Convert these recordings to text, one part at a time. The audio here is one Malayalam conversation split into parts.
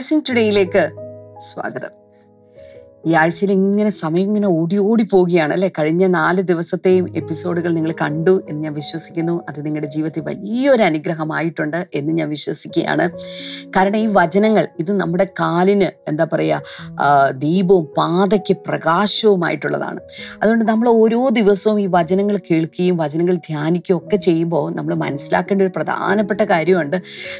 ബ്ലെസ്സിങ് ടുഡേയിലേക്ക് സ്വാഗതം. ഈ ആഴ്ചയിൽ ഇങ്ങനെ സമയം ഇങ്ങനെ ഓടി ഓടി പോവുകയാണ് അല്ലെ? കഴിഞ്ഞ നാല് ദിവസത്തെയും എപ്പിസോഡുകൾ നിങ്ങൾ കണ്ടു എന്ന് ഞാൻ വിശ്വസിക്കുന്നു. അത് നിങ്ങളുടെ ജീവിതത്തിൽ വലിയൊരു അനുഗ്രഹമായിട്ടുണ്ട് എന്ന് ഞാൻ വിശ്വസിക്കുകയാണ്. കാരണം ഈ വചനങ്ങൾ ഇത് നമ്മുടെ കാലിന് എന്താ പറയുക ദീപവും പാതയ്ക്ക് പ്രകാശവുമായിട്ടുള്ളതാണ്. അതുകൊണ്ട് നമ്മൾ ഓരോ ദിവസവും ഈ വചനങ്ങൾ കേൾക്കുകയും വചനങ്ങൾ ധ്യാനിക്കുകയും ഒക്കെ ചെയ്യുമ്പോൾ നമ്മൾ മനസ്സിലാക്കേണ്ട ഒരു പ്രധാനപ്പെട്ട കാര്യമുണ്ട്.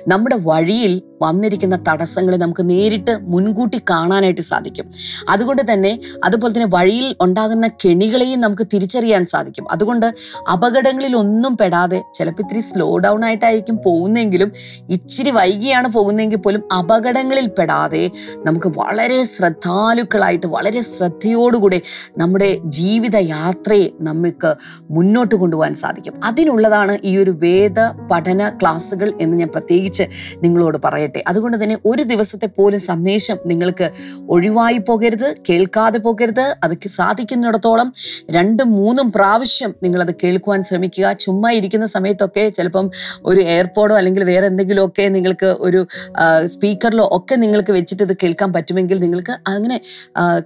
നമ്മുടെ വഴിയിൽ വന്നിരിക്കുന്ന തടസ്സങ്ങളെ നമുക്ക് നേരിട്ട് മുൻകൂട്ടി കാണാനായിട്ട് സാധിക്കും. അതുകൊണ്ട് തന്നെ അതുപോലെ തന്നെ വഴിയിൽ ഉണ്ടാകുന്ന കെണികളെയും നമുക്ക് തിരിച്ചറിയാൻ സാധിക്കും. അതുകൊണ്ട് അപകടങ്ങളിൽ ഒന്നും പെടാതെ ചിലപ്പോൾ ഇത്തിരി സ്ലോ ഡൗൺ ആയിട്ടായിരിക്കും പോകുന്നെങ്കിലും ഇച്ചിരി വൈകിയാണ് പോകുന്നതെങ്കിൽ പോലും അപകടങ്ങളിൽ പെടാതെ നമുക്ക് വളരെ ശ്രദ്ധാലുക്കളായിട്ട് വളരെ ശ്രദ്ധയോടുകൂടി നമ്മുടെ ജീവിത യാത്രയെ നമുക്ക് മുന്നോട്ട് കൊണ്ടുപോകാൻ സാധിക്കും. അതിനുള്ളതാണ് ഈ ഒരു വേദ പഠന ക്ലാസ്സുകൾ എന്ന് ഞാൻ പ്രത്യേകിച്ച് നിങ്ങളോട് പറയട്ടെ. അതുകൊണ്ട് തന്നെ ഒരു ദിവസത്തെ പോലും സന്ദേശം നിങ്ങൾക്ക് ഒഴിവായി പോകരുത്. കേൾക്കാതെ പോകരുത്. അത് സാധിക്കുന്നിടത്തോളം രണ്ടും മൂന്നും പ്രാവശ്യം നിങ്ങളത് കേൾക്കുവാൻ ശ്രമിക്കുക. ചുമ്മാ ഇരിക്കുന്ന സമയത്തൊക്കെ ചിലപ്പം ഒരു എയർപോഡോ അല്ലെങ്കിൽ വേറെ എന്തെങ്കിലുമൊക്കെ നിങ്ങൾക്ക് ഒരു സ്പീക്കറിലോ ഒക്കെ നിങ്ങൾക്ക് വെച്ചിട്ട് ഇത് കേൾക്കാൻ പറ്റുമെങ്കിൽ നിങ്ങൾക്ക് അങ്ങനെ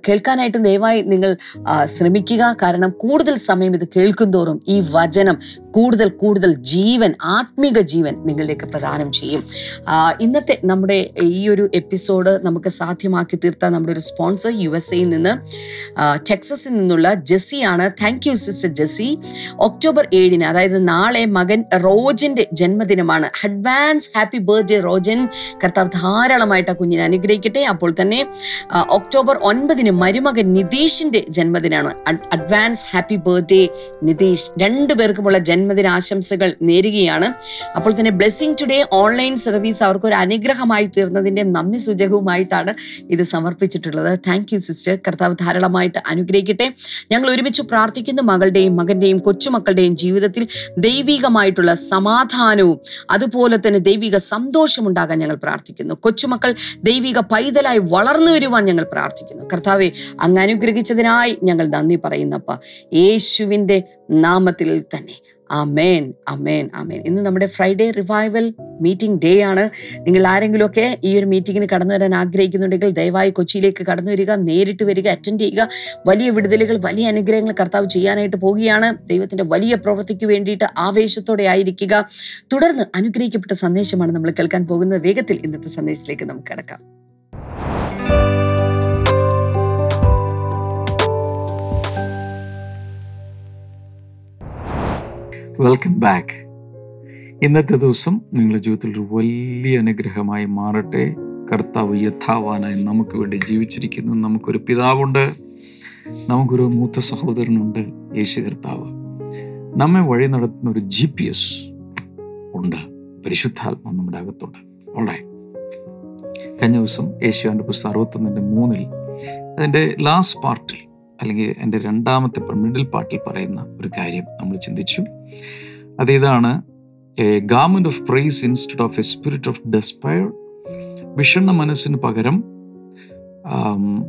കേൾക്കാനായിട്ട് ദയവായി നിങ്ങൾ ശ്രമിക്കുക. കാരണം കൂടുതൽ സമയം ഇത് കേൾക്കും തോറും ഈ വചനം കൂടുതൽ കൂടുതൽ ജീവൻ ആത്മീക ജീവൻ നിങ്ങളിലേക്ക് പ്രദാനം ചെയ്യും. ഇന്നത്തെ നമ്മുടെ ഈ ഒരു എപ്പിസോഡ് നമുക്ക് സാധ്യമാക്കി തീർത്ത നമ്മുടെ ഒരു സ്പോൺസർ യു എസ് എയിൽ നിന്ന് ടെക്സസിൽ നിന്നുള്ള ജെസ്സിയാണ്. Thank you sister Jessie. October ഏഴിന് അതായത് നാളെ മകൻ റോജന്റെ ജന്മദിനമാണ്. Advance happy birthday Rojan. കർത്താവ് ധാരാളമായിട്ട് ആ കുഞ്ഞിനെ അനുഗ്രഹിക്കട്ടെ. അപ്പോൾ തന്നെ ഒക്ടോബർ ഒൻപതിന് മരുമകൻ നിതീഷിന്റെ ജന്മദിനമാണ്. Advance happy birthday Nitish. രണ്ടുപേർക്കുമുള്ള ജന്മദിന ആശംസകൾ നേരുകയാണ്. അപ്പോൾ തന്നെ ബ്ലെസ്സിങ് ടുഡേ ഓൺലൈൻ സർവീസ് അവർക്ക് ഒരു അനുഗ്രഹമായി തീർന്നതിന്റെ നന്ദി സൂചകവുമായിട്ടാണ് ഇത് സമർപ്പിച്ചിട്ടുള്ളത്. താങ്ക് യു സിസ്റ്റർ കർത്താവ് ധാരാളമായിട്ട് അനുഗ്രഹിക്കട്ടെ. ഞങ്ങൾ ഒരുമിച്ച് പ്രാർത്ഥിക്കുന്ന മകളുടെയും മകന്റെയും കൊച്ചുമക്കളുടെയും ജീവിതത്തിൽ ദൈവികമായിട്ടുള്ള സമാധാനവും അതുപോലെ തന്നെ ദൈവിക സന്തോഷം ഉണ്ടാകാൻ ഞങ്ങൾ പ്രാർത്ഥിക്കുന്നു. കൊച്ചുമക്കൾ ദൈവിക പൈതലായി വളർന്നു വരുവാൻ ഞങ്ങൾ പ്രാർത്ഥിക്കുന്നു. കർത്താവെ അങ്ങ് അനുഗ്രഹിച്ചതിനായി ഞങ്ങൾ നന്ദി പറയുന്നപ്പ. യേശുവിന്റെ നാമത്തിൽ തന്നെ. അമേൻ അമേൻ അമേൻ ഇന്ന് നമ്മുടെ ഫ്രൈഡേ റിവൈവൽ മീറ്റിംഗ് ഡേ ആണ്. നിങ്ങൾ ആരെങ്കിലുമൊക്കെ ഈ ഒരു മീറ്റിങ്ങിന് കടന്നു വരാൻ ആഗ്രഹിക്കുന്നുണ്ടെങ്കിൽ ദയവായി കൊച്ചിയിലേക്ക് കടന്നു വരിക നേരിട്ട് വരിക അറ്റൻഡ് ചെയ്യുക. വലിയ വിടുതലുകൾ വലിയ അനുഗ്രഹങ്ങൾ കർത്താവ് ചെയ്യാനായിട്ട് പോവുകയാണ്. ദൈവത്തിന്റെ വലിയ പ്രവൃത്തിക്ക് വേണ്ടിയിട്ട് ആവേശത്തോടെ ആയിരിക്കുക. തുടർന്ന് അനുഗ്രഹിക്കപ്പെട്ട സന്ദേശമാണ് നമ്മൾ കേൾക്കാൻ പോകുന്നത്. വേഗത്തിൽ ഇന്നത്തെ സന്ദേശത്തിലേക്ക് നമുക്ക് കിടക്കാം. Welcome back. ഇന്നത്തെ ദിവസം നിങ്ങളുടെ ജീവിതത്തിൽ ഒരു വലിയ അനുഗ്രഹമായി മാറട്ടെ. കർത്താവ് യഥാവാനായി നമുക്ക് വേണ്ടി ജീവിച്ചിരിക്കുന്നു. നമുക്കൊരു പിതാവുണ്ട്. നമുക്കൊരു മൂത്ത സഹോദരനുണ്ട്. യേശു കർത്താവ്. നമ്മെ വഴി നടത്തുന്ന ഒരു ജി പി എസ് ഉണ്ട്. പരിശുദ്ധാത്മ നമ്മുടെ അകത്തുണ്ട്. ഉള്ളേ കഴിഞ്ഞ ദിവസം യേശുവാന്റെ പുസ്തകം അറുപത്തൊന്നിന്റെ മൂന്നിൽ അതിന്റെ ലാസ്റ്റ് പാർട്ടിൽ അല്ലെങ്കിൽ എന്റെ രണ്ടാമത്തെ മിഡിൽ പാർട്ടിൽ പറയുന്ന ഒരു കാര്യം നമ്മൾ ചിന്തിച്ചു. അത് ഇതാണ് a garment of praise instead of a spirit of despair വിഷണ്ണ മനസ്സിന് പകരം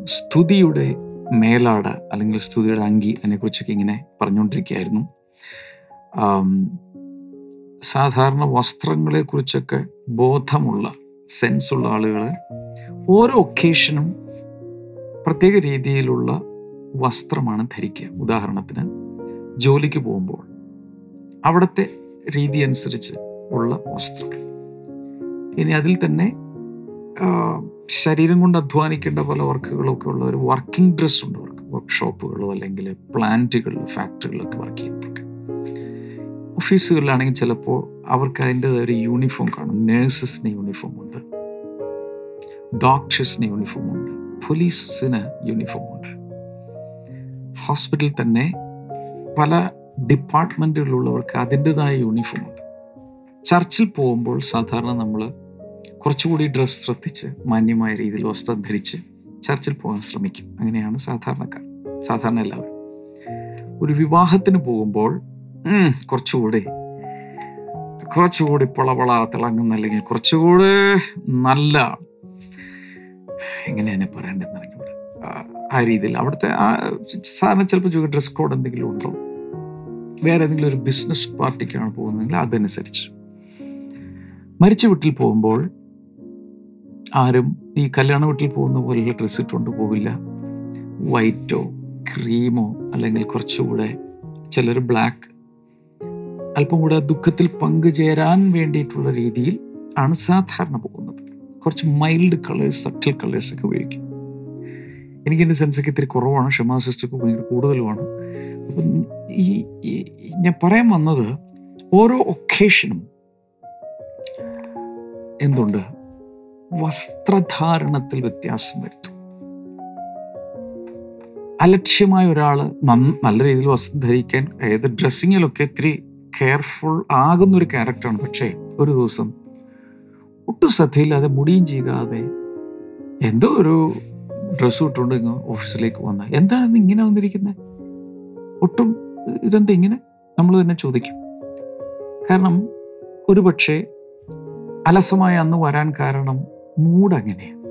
സ്തുതിയുടെ മേലാട അല്ലെങ്കിൽ സ്തുതിയുടെ അങ്കി അതിനെക്കുറിച്ചൊക്കെ ഇങ്ങനെ പറഞ്ഞുകൊണ്ടിരിക്കുകയായിരുന്നു. സാധാരണ വസ്ത്രങ്ങളെക്കുറിച്ചൊക്കെ ബോധമുള്ള സെൻസുള്ള ആളുകൾ ഓരോ ഒക്കേഷനും പ്രത്യേക രീതിയിലുള്ള വസ്ത്രമാണ് ധരിക്കുക. ഉദാഹരണത്തിന് ജോലിക്ക് പോകുമ്പോൾ അവിടുത്തെ രീതി അനുസരിച്ച് ഉള്ള വസ്ത്രം. ഇനി അതിൽ തന്നെ ശരീരം കൊണ്ട് അധ്വാനിക്കേണ്ട പല വർക്കുകളൊക്കെ ഉള്ള ഒരു വർക്കിംഗ് ഡ്രസ് ഉണ്ട് അവർക്ക്. വർക്ക്ഷോപ്പുകളോ അല്ലെങ്കിൽ പ്ലാന്റുകളിലോ ഫാക്ടറികളിലൊക്കെ വർക്ക് ചെയ്യുന്നവർക്ക്. ഓഫീസുകളിലാണെങ്കിൽ ചിലപ്പോൾ അവർക്ക് അതിന്റെതായ ഒരു യൂണിഫോം കാണും. നേഴ്സസിന് യൂണിഫോം ഉണ്ട്. ഡോക്ടേഴ്സിന് യൂണിഫോം ഉണ്ട്. പോലീസിന് യൂണിഫോം ഉണ്ട്. ഹോസ്പിറ്റലിൽ തന്നെ പല ഡിപ്പാർട്ട്മെന്റുകളിലുള്ളവർക്ക് അതിന്റെതായ യൂണിഫോമുണ്ട് ചർച്ചിൽ പോകുമ്പോൾ സാധാരണ നമ്മൾ കുറച്ചുകൂടി ഡ്രസ്സ് ശ്രദ്ധിച്ച് മാന്യമായ രീതിയിൽ വസ്ത്രം ധരിച്ച് ചർച്ചിൽ പോകാൻ ശ്രമിക്കും. അങ്ങനെയാണ് സാധാരണക്കാർ സാധാരണ എല്ലാവരും. ഒരു വിവാഹത്തിന് പോകുമ്പോൾ കുറച്ചുകൂടി കുറച്ചുകൂടി പൊളപള തിളങ്ങുന്ന അല്ലെങ്കിൽ കുറച്ചുകൂടി നല്ല എങ്ങനെയാണ് പറയേണ്ടതെന്ന് അറിഞ്ഞൂടെ ആ രീതിയിൽ അവിടുത്തെ ആ സാധാരണ ചിലപ്പോൾ ഡ്രസ് കോഡ് എന്തെങ്കിലും ഉണ്ടോ? വേറെ ഏതെങ്കിലും ഒരു ബിസിനസ് പാർട്ടിക്കാണ് പോകുന്നതെങ്കിൽ അതനുസരിച്ച്. മരിച്ച വീട്ടിൽ പോകുമ്പോൾ ആരും ഈ കല്യാണ വീട്ടിൽ പോകുന്ന പോലെയുള്ള ഡ്രസ്സ് ഇട്ടുകൊണ്ട് പോകില്ല വൈറ്റോ ക്രീമോ അല്ലെങ്കിൽ കുറച്ചുകൂടെ ചിലർ ബ്ലാക്ക് അല്പം കൂടെ ദുഃഖത്തിൽ പങ്കുചേരാൻ വേണ്ടിയിട്ടുള്ള രീതിയിൽ ആണ് സാധാരണ പോകുന്നത്. കുറച്ച് മൈൽഡ് കളേഴ്സ് സട്ടിൽ കളേഴ്സ് ഒക്കെ ഉപയോഗിക്കും. എനിക്ക് എന്റെ സെൻസൊക്കെ ഇത്തിരി കുറവാണ് ക്ഷമാ സിസ്റ്റർക്ക് ഭയങ്കര കൂടുതലുമാണ്. അപ്പം ഈ ഞാൻ പറയാൻ വന്നത് ഓരോ ഒക്കേഷനും എന്തുണ്ട്? വസ്ത്രധാരണത്തിൽ വ്യത്യാസം വരുത്തും. അലക്ഷ്യമായ ഒരാൾ നല്ല രീതിയിൽ വസ്ത്രം ധരിക്കാൻ അതായത് ഡ്രസ്സിങ്ങിലൊക്കെ ഇത്തിരി കെയർഫുൾ ആകുന്ന ഒരു ക്യാരക്ടറാണ്. പക്ഷേ ഒരു ദിവസം ഒട്ടും ശ്രദ്ധയില്ലാതെ മുടിയും ചെയ്യാതെ എന്തോ ഒരു ഡ്രസ്സ് ഇട്ടുകൊണ്ട് ഇങ്ങ് ഓഫീസിലേക്ക് വന്ന. എന്താണ് ഇന്ന് ഇങ്ങനെ വന്നിരിക്കുന്നത് ഒട്ടും ഇതെന്താ ഇങ്ങനെ? നമ്മൾ തന്നെ ചോദിക്കും. കാരണം ഒരു പക്ഷേ അലസമായ അന്ന് വരാൻ കാരണം മൂഡ് അങ്ങനെയാണ്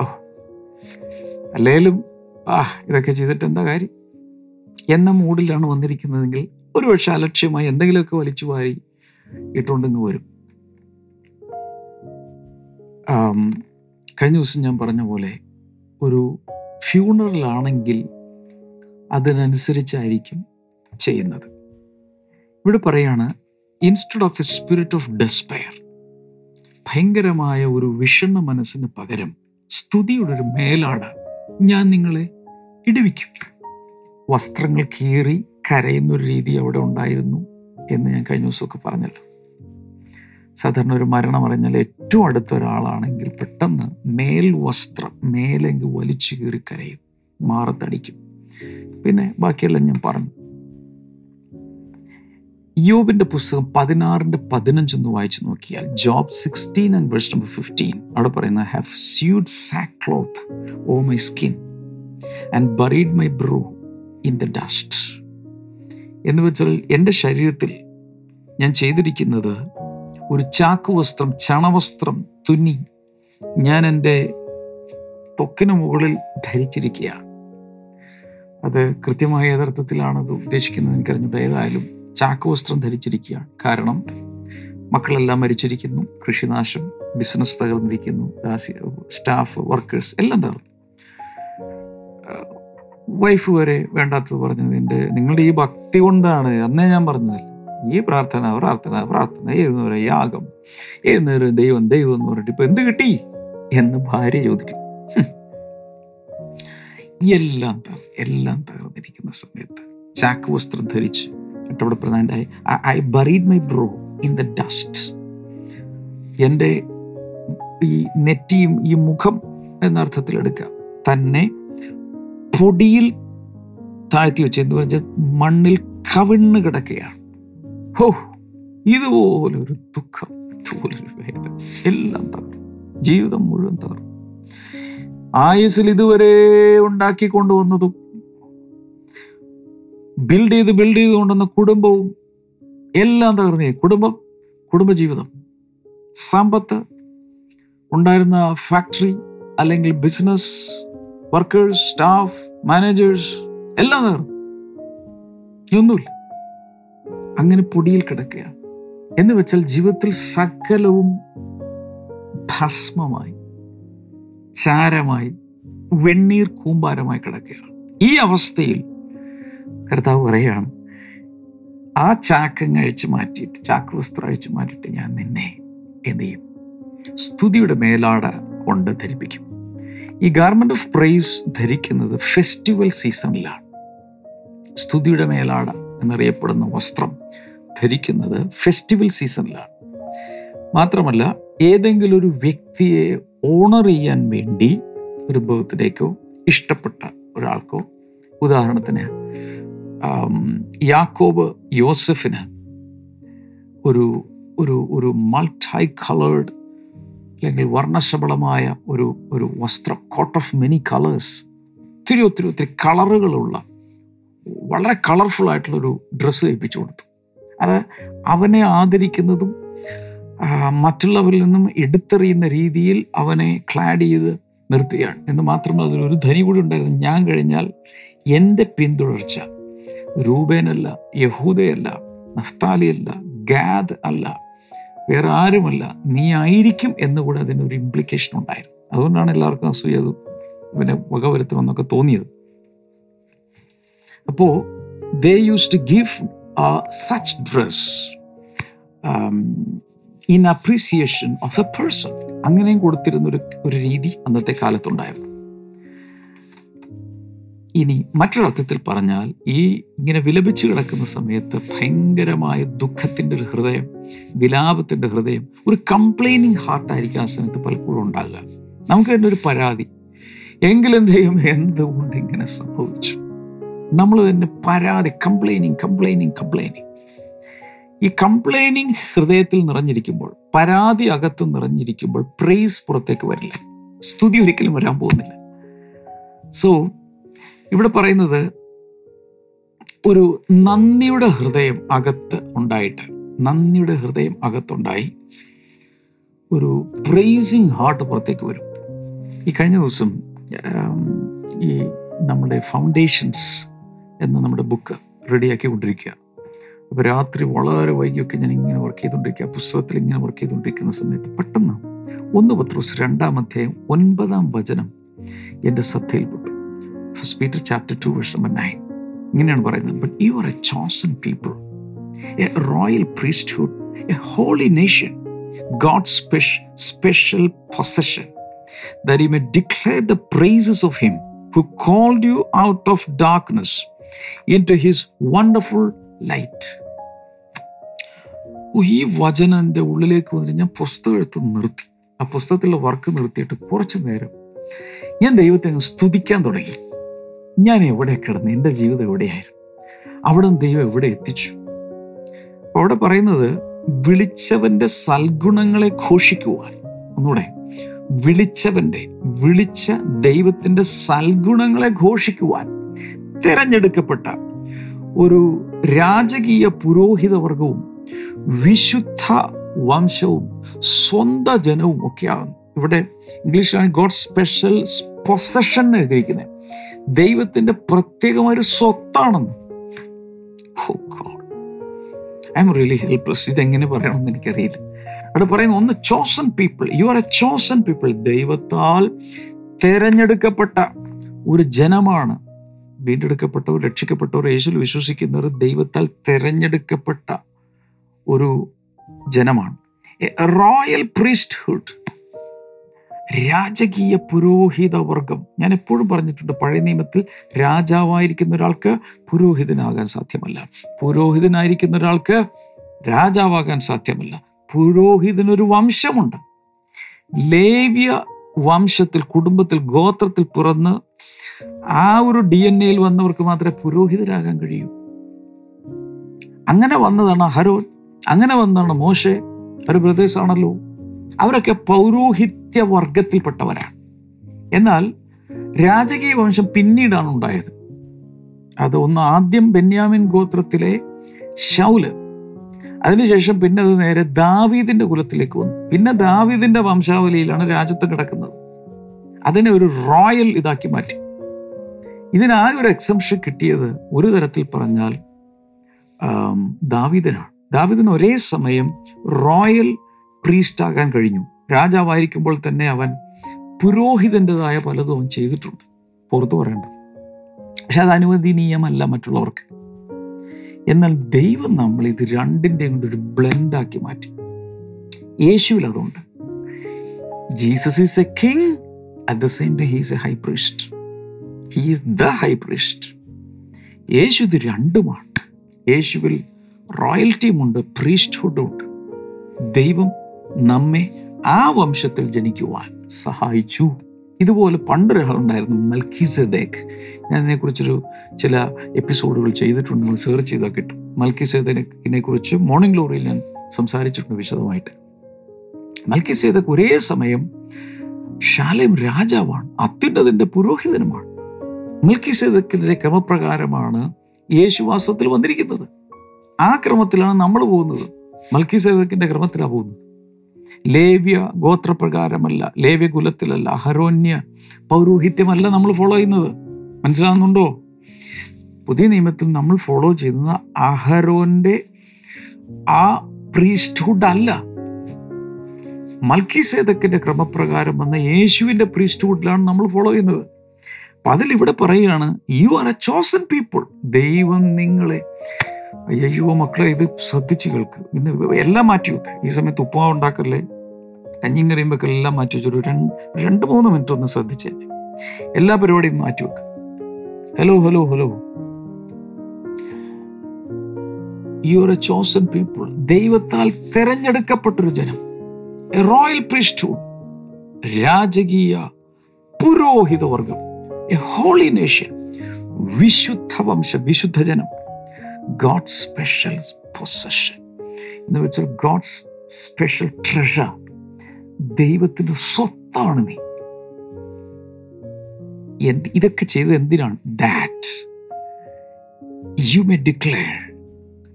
ഓ അല്ലേലും ആ ഇതൊക്കെ ചെയ്തിട്ട് എന്താ കാര്യം? എന്ന മൂഡിലാണ് വന്നിരിക്കുന്നതെങ്കിൽ ഒരു പക്ഷെ അലക്ഷ്യമായി എന്തെങ്കിലുമൊക്കെ വലിച്ചു വാരി ഇട്ടുകൊണ്ടിങ്ങ് വരും. കഴിഞ്ഞ ദിവസം ഞാൻ പറഞ്ഞ പോലെ ഒരു ഫ്യൂണറലാണെങ്കിൽ അതിനനുസരിച്ചായിരിക്കും ചെയ്യുന്നത്. ഇവിടെ പറയാണ് instead of a spirit of despair ഭയങ്കരമായ ഒരു വിഷണ്ണ മനസ്സിന് പകരം സ്തുതിയുടെ ഒരു മേലാട് ഞാൻ നിങ്ങളെ ഇടിവിക്കും. വസ്ത്രങ്ങൾ കീറി കരയുന്നൊരു രീതി അവിടെ ഉണ്ടായിരുന്നു എന്ന് ഞാൻ കഴിഞ്ഞ ദിവസമൊക്കെ പറഞ്ഞല്ലോ. സാധാരണ ഒരു മരണം അറിഞ്ഞാൽ ഏറ്റവും അടുത്ത ഒരാളാണെങ്കിൽ പെട്ടെന്ന് മേൽ വസ്ത്രം മേലെങ്കിൽ വലിച്ചു കീറി കരയും. മാറത്തടിക്കും. പിന്നെ ബാക്കിയെല്ലാം ഞാൻ പറഞ്ഞു. യോബിന്റെ പുസ്തകം പതിനാറിന്റെ പതിനഞ്ചൊന്ന് വായിച്ചു നോക്കിയാൽ Job sixteen and verse number fifteen അവിടെ പറയുന്ന have sewed sackcloth o my skin and buried my brow in the dust എന്ന് വെച്ചാൽ എന്റെ ശരീരത്തിൽ ഞാൻ ചെയ്തിരിക്കുന്നത് ഒരു ചാക്ക് വസ്ത്രം ചണവസ്ത്രം തുന്നി ഞാൻ എന്റെ തൊക്കിന് മുകളിൽ ധരിച്ചിരിക്കുകയാണ്. അത് കൃത്യമായ യഥാർത്ഥത്തിലാണ് അത് ഉദ്ദേശിക്കുന്നത്. എനിക്കറിഞ്ഞിട്ട് ഏതായാലും ചാക്ക് വസ്ത്രം ധരിച്ചിരിക്കുകയാണ്. കാരണം മക്കളെല്ലാം മരിച്ചിരിക്കുന്നു കൃഷിനാശം ബിസിനസ് തകർന്നിരിക്കുന്നു ദാസി സ്റ്റാഫ് വർക്കേഴ്സ് എല്ലാം തകർന്നു. വൈഫ് വരെ വേണ്ടാത്തത് പറഞ്ഞത് എന്റെ നിങ്ങളുടെ ഈ ഭക്തി കൊണ്ടാണ് അന്നേ ഞാൻ പറഞ്ഞതല്ല ഈ പ്രാർത്ഥന പ്രാർത്ഥന പ്രാർത്ഥന. ഏതെന്ന് പറയാം യാഗം. ഏത് നേരം ദൈവം ദൈവം എന്ന് പറഞ്ഞിട്ട് ഇപ്പൊ എന്ത് കിട്ടി? എന്ന് ഭാര്യ ചോദിക്കും. എല്ലാം എല്ലാം തകർന്നിരിക്കുന്ന സമയത്ത് ചാക്ക് വസ്ത്രം ധരിച്ച് എന്നിട്ട് അവിടെ പ്രധാനമായി I buried my brow in the dust എന്റെ ഈ നെറ്റിയും ഈ മുഖം എന്ന അർത്ഥത്തിൽ എടുക്കാം തന്നെ പൊടിയിൽ താഴ്ത്തി വെച്ച് എന്ന് പറഞ്ഞാൽ മണ്ണിൽ കവിണ്ണ് കിടക്കുകയാണ്. ഹോ ഇതുപോലൊരു ദുഃഖം ഇതുപോലൊരു വേദന. എല്ലാം തകർന്നു. ജീവിതം മുഴുവൻ തകർന്നു. ആയുസിൽ ഇതുവരെ ഉണ്ടാക്കി കൊണ്ടുവന്നതും ബിൽഡ് ചെയ്ത് ബിൽഡ് ചെയ്ത് കൊണ്ടുവന്ന കുടുംബവും എല്ലാം തകർന്നേ. കുടുംബം കുടുംബജീവിതം. സമ്പത്ത് ഉണ്ടായിരുന്ന ഫാക്ടറി അല്ലെങ്കിൽ ബിസിനസ് വർക്കേഴ്സ് സ്റ്റാഫ് മാനേജേഴ്സ് എല്ലാം തകർന്നു. ഒന്നുമില്ല അങ്ങനെ പൊടിയിൽ കിടക്കുകയാണ്. എന്ന് വെച്ചാൽ ജീവിതത്തിൽ സകലവും ഭസ്മമായി ചാരമായി വെണ്ണീർ കൂമ്പാരമായി കിടക്കുകയാണ്. ഈ അവസ്ഥയിൽ കർത്താവ് പറയുകയാണ് ആ ചാക്കങ്ങ് അഴിച്ചു മാറ്റിയിട്ട് ചാക്ക് വസ്ത്രം അഴിച്ചു മാറ്റിയിട്ട് ഞാൻ നിന്നെ എന്ത് ചെയ്യും? സ്തുതിയുടെ മേലാട കൊണ്ട് ധരിപ്പിക്കും. ഈ ഗാർമെന്റ് ഓഫ് പ്രൈസ് ധരിക്കുന്നത് ഫെസ്റ്റിവൽ സീസണിലാണ് സ്തുതിയുടെ മേലാട എന്നറിയപ്പെടുന്ന വസ്ത്രം ധരിക്കുന്നത് ഫെസ്റ്റിവൽ സീസണിലാണ്. മാത്രമല്ല ഏതെങ്കിലും ഒരു വ്യക്തിയെ ഓണർ ചെയ്യാൻ വേണ്ടി ഒരു ബർത്ത്ഡേക്കോ ഇഷ്ടപ്പെട്ട ഒരാൾക്കോ ഉദാഹരണത്തിന് യാക്കോബ് യോസഫിന് ഒരു ഒരു ഒരു മൾട്ടി കളേർഡ് അല്ലെങ്കിൽ വർണശബളമായ ഒരു ഒരു വസ്ത്രം കോട്ട് ഓഫ് മെനി കളേഴ്സ് ഒത്തിരി ഒത്തിരി ഒത്തിരി കളറുകളുള്ള വളരെ കളർഫുൾ ആയിട്ടുള്ളൊരു ഡ്രസ്സ് തയ്പ്പിച്ചു കൊടുത്തു. അത് അവനെ ആദരിക്കുന്നതും മറ്റുള്ളവരിൽ നിന്നും എടുത്തെറിയുന്ന രീതിയിൽ അവനെ ക്ലാഡ് ചെയ്ത് നിർത്തുകയാണ് എന്ന് മാത്രമല്ല അതിലൊരു ധനി കൂടി ഉണ്ടായിരുന്നു. ഞാൻ കഴിഞ്ഞാൽ എന്റെ പിന്തുടർച്ച രൂപേനല്ല യഹൂദയല്ല നഫ്താലിയല്ല ഗാദ് അല്ല വേറെ ആരുമല്ല നീ ആയിരിക്കും എന്നുകൂടെ അതിനൊരു ഇംപ്ലിക്കേഷൻ ഉണ്ടായിരുന്നു. അതുകൊണ്ടാണ് എല്ലാവർക്കും അസൂയ പിന്നെ വകവരുത്തണമെന്നൊക്കെ തോന്നിയത്. അപ്പോൾ they used to give such dress in appreciation of a person അങ്ങനെയും കൊടുത്തിരുന്ന ഒരു ഒരു രീതി അന്നത്തെ കാലത്തുണ്ടായിരുന്നു. ഇനി മറ്റൊരർത്ഥത്തിൽ പറഞ്ഞാൽ ഈ ഇങ്ങനെ വിലപിച്ചു കിടക്കുന്ന സമയത്ത് ഭയങ്കരമായ ദുഃഖത്തിന്റെ ഒരു ഹൃദയം വിലാപത്തിന്റെ ഹൃദയം ഒരു കംപ്ലൈനിങ് ഹാർട്ടായിരിക്കും ആ സമയത്ത് പലപ്പോഴും ഉണ്ടാകുക. നമുക്ക് തന്നെ ഒരു പരാതി. എങ്കിലും ദൈവം എന്തുകൊണ്ട് ഇങ്ങനെ സംഭവിച്ചു? നമ്മൾ തന്നെ പരാതി കംപ്ലൈനിങ് കംപ്ലൈനിങ് കംപ്ലൈനിങ് ഈ കംപ്ലൈനിങ് ഹൃദയത്തിൽ നിറഞ്ഞിരിക്കുമ്പോൾ പരാതി അകത്ത് നിറഞ്ഞിരിക്കുമ്പോൾ പ്രേസ് പുറത്തേക്ക് വരില്ല. സ്തുതി ഒരിക്കലും വരാൻ പോകുന്നില്ല. സോ ഇവിടെ പറയുന്നത് ഒരു നന്ദിയുടെ ഹൃദയം അകത്ത് ഉണ്ടായിട്ട് നന്ദിയുടെ ഹൃദയം അകത്തുണ്ടായി ഒരു പ്രേസിങ് ഹാർട്ട് പുറത്തേക്ക് വരും. ഈ കഴിഞ്ഞ ദിവസം ഈ നമ്മുടെ ഫൗണ്ടേഷൻസ് എന്ന നമ്മുടെ ബുക്ക് റെഡിയാക്കി കൊണ്ടിരിക്കുക. അപ്പോൾ രാത്രി വളരെ വൈകിയൊക്കെ ഞാൻ ഇങ്ങനെ വർക്ക് ചെയ്തുകൊണ്ടിരിക്കുക. പുസ്തകത്തിൽ ഇങ്ങനെ വർക്ക് ചെയ്തുകൊണ്ടിരിക്കുന്ന സമയത്ത് പെട്ടെന്ന് ഒന്ന് പത്രോസ് രണ്ടാം അധ്യായം ഒൻപതാം വചനം എന്റെ ശ്രദ്ധയിൽപ്പെട്ടു. First Peter chapter two verse number nine ഇങ്ങനെയാണ് പറയുന്നത്. But you are a chosen people a royal priesthood a holy nation God special possession he may declare the praises of him who called you out of darkness into his wonderful light. ഓ, ഈ വചനം എന്റെ ഉള്ളിലേക്ക് വന്നിട്ട് ഞാൻ പുസ്തകം എടുത്ത് നിർത്തി. ആ പുസ്തകത്തിലെ വർക്ക് നിർത്തിയിട്ട് കുറച്ച് നേരം ഞാൻ ദൈവത്തെ അങ്ങ് സ്തുതിക്കാൻ തുടങ്ങി. ഞാൻ എവിടെ കിടന്നു എന്റെ ജീവിതം എവിടെയായിരുന്നു? അവിടെ ദൈവം എവിടെ എത്തിച്ചു? അവിടെ പറയുന്നത് വിളിച്ചവന്റെ സൽഗുണങ്ങളെ ഘോഷിക്കുവാൻ. ഒന്നുകൂടെ. വിളിച്ചവന്റെ വിളിച്ച ദൈവത്തിന്റെ സൽഗുണങ്ങളെ ഘോഷിക്കുവാൻ. തിരഞ്ഞെടുക്കപ്പെട്ട ഒരു രാജകീയ പുരോഹിതവർഗവും വിശുദ്ധ വംശവും സ്വന്ത ജനവും ഒക്കെയാകുന്നു ഇവിടെ ഇംഗ്ലീഷിലാണ് ഗോഡ് സ്പെഷ്യൽ പൊസഷൻ എഴുതിയിരിക്കുന്നത്. ദൈവത്തിന്റെ പ്രത്യേകമായ ഒരു സ്വത്താണെന്ന് ഐ എം റിയലി ഹെൽപ്ലെസ് ഇതെങ്ങനെ പറയണമെന്ന് എനിക്കറിയില്ല. അവിടെ പറയുന്ന ഒന്ന് chosen people you are a chosen people ദൈവത്താൽ തിരഞ്ഞെടുക്കപ്പെട്ട ഒരു ജനമാണ് വീണ്ടെടുക്കപ്പെട്ടവർ രക്ഷിക്കപ്പെട്ടവർ യേശുവിൽ വിശ്വസിക്കുന്നവർ ദൈവത്താൽ തിരഞ്ഞെടുക്കപ്പെട്ട ഒരു ജനമാണ്. റോയൽ പ്രീസ്റ്റ്ഹുഡ് രാജകീയ പുരോഹിത വർഗം. ഞാൻ എപ്പോഴും പറഞ്ഞിട്ടുണ്ട് പഴയ നിയമത്തിൽ രാജാവായിരിക്കുന്ന ഒരാൾക്ക് പുരോഹിതനാകാൻ സാധ്യമല്ല. പുരോഹിതനായിരിക്കുന്ന ഒരാൾക്ക് രാജാവാകാൻ സാധ്യമല്ല. പുരോഹിതനൊരു വംശമുണ്ട്. ലേവ്യ വംശത്തിൽ കുടുംബത്തിൽ ഗോത്രത്തിൽ പിറന്ന് ആ ഒരു ഡി എൻ എയിൽ വന്നവർക്ക് മാത്രമേ പുരോഹിതരാകാൻ കഴിയൂ. അങ്ങനെ വന്നതാണ് ഹരോൻ അങ്ങനെ വന്നതാണ് മോശെ ഒരു ബ്രദേഴ്സ് ആണല്ലോ അവരൊക്കെ പൗരോഹിത്യ വർഗത്തിൽപ്പെട്ടവരാണ് എന്നാൽ രാജകീയ വംശം പിന്നീടാണ് ഉണ്ടായത്. അത് ഒന്ന് ആദ്യം ബെന്യാമിൻ ഗോത്രത്തിലെ ഷൗൽ അതിനുശേഷം പിന്നെ അത് നേരെ ദാവീദിന്റെ കുലത്തിലേക്ക് വന്നു. പിന്നെ ദാവീദിന്റെ വംശാവലിയിലാണ് രാജ്യത്ത് കിടക്കുന്നത്. അതിനെ ഒരു റോയൽ ഇതാക്കി മാറ്റി. ഇതിനാകെ ഒരു എക്സംഷൻ കിട്ടിയത് ഒരു തരത്തിൽ പറഞ്ഞാൽ ദാവിദനാണ്. ദാവീദിനാണ് ഒരേ സമയം റോയൽ പ്രീസ്റ്റ് ആകാൻ കഴിഞ്ഞു. രാജാവായിരിക്കുമ്പോൾ തന്നെ അവൻ പുരോഹിതന്റെതായ പലതും അവൻ ചെയ്തിട്ടുണ്ട്. പുറത്തു പറയണ്ട. പക്ഷെ അത് അനുവദനീയമല്ല മറ്റുള്ളവർക്ക്. എന്നാൽ ദൈവം നമ്മൾ ഇത് രണ്ടിന്റെയും കൊണ്ട് ഒരു ബ്ലെൻഡാക്കി മാറ്റി. യേശുവിൽ അതുണ്ട്. Jesus is a king at the same time he's a high priest he's the high priest യേശു ഇത് രണ്ടുമാണ്. യേശുവിൽ റോയൽറ്റിയുമുണ്ട് പ്രീസ്റ്റ്ഹുഡും ഉണ്ട്. ദൈവം നമ്മെ ആ വംശത്തിൽ ജനിക്കുവാൻ സഹായിച്ചു. ഇതുപോലെ പണ്ടൊരാളുണ്ടായിരുന്നു മൽക്കിസദേക്ക്. ഞാൻ ഇതിനെക്കുറിച്ചൊരു ചില എപ്പിസോഡുകൾ ചെയ്തിട്ടുണ്ട് നിങ്ങൾ സെർച്ച് ചെയ്താൽ കിട്ടും. മൽക്കിസേദക്കിനെ കുറിച്ച് മോർണിംഗ് ഗ്ലോറിയിൽ ഞാൻ സംസാരിച്ചിട്ടുണ്ട് വിശദമായിട്ട്. മൽക്കിസേദക്ക് ഒരേ സമയം ഷാലേം രാജാവാണ് അത്യുന്നതിന്റെ പുരോഹിതനുമാണ്. മൽക്കിസേദക്കിന്റെ ക്രമപ്രകാരമാണ് യേശുവാസത്തിൽ വന്നിരിക്കുന്നത്. ആ ക്രമത്തിലാണ് നമ്മൾ പോകുന്നത്. മൽക്കി സേതക്കിന്റെ ക്രമത്തിലാണ് പോകുന്നത്. ലേവ്യ ഗോത്രപ്രകാരമല്ല ലേവ്യ കുലത്തിലല്ല അഹരോന്യ പൗരോഹിത്യമല്ല നമ്മൾ ഫോളോ ചെയ്യുന്നത്. മനസ്സിലാകുന്നുണ്ടോ? പുതിയ നിയമത്തിൽ നമ്മൾ ഫോളോ ചെയ്യുന്നത് അഹരോന്റെ ആ പ്രീസ്റ്റ്ഹുഡ് അല്ല. മൽക്കി മൽക്കിസേദക്കിന്റെ ക്രമപ്രകാരം വന്ന യേശുവിന്റെ പ്രീസ്റ്റ്ഹുഡിലാണ് നമ്മൾ ഫോളോ ചെയ്യുന്നത്. അപ്പൊ അതിലിവിടെ പറയുകയാണ് you are a chosen people ദൈവം നിങ്ങളെ. അയ്യോ മക്കളെ ഇത് ശ്രദ്ധിച്ച് കേൾക്ക്. ഇന്ന് എല്ലാം മാറ്റി വെക്ക്. ഈ സമയത്ത് ഉപ്പുമാവ് ഉണ്ടാക്കല്ലേ? കഞ്ഞിയും കറിയും വെക്കൽ എല്ലാം മാറ്റി വെച്ചൊരു രണ്ട് രണ്ട് മൂന്ന് മിനിറ്റ് ഒന്ന് ശ്രദ്ധിച്ചേ എല്ലാ പരിപാടിയും മാറ്റി വെക്ക്. Hello hello hello you are a chosen people ദൈവത്താൽ തെരഞ്ഞെടുക്കപ്പെട്ടൊരു ജനം. റോയൽ പ്രീസ്റ്റ്ഹുഡ് രാജകീയ പുരോഹിത വർഗം എ ഹോളി നേഷൻ വിശുദ്ധ വംശം വിശുദ്ധ ജനം ഗോഡ് സ്പെഷ്യൽ പൊസഷൻ എന്ന് വെച്ചാൽ ഗോഡ്സ് സ്പെഷ്യൽ ട്രഷർ ദൈവത്തിന്റെ സ്വത്താണ് നീ. എന്ത് ഇതൊക്കെ ചെയ്തത് എന്തിനാണ്? That you may declare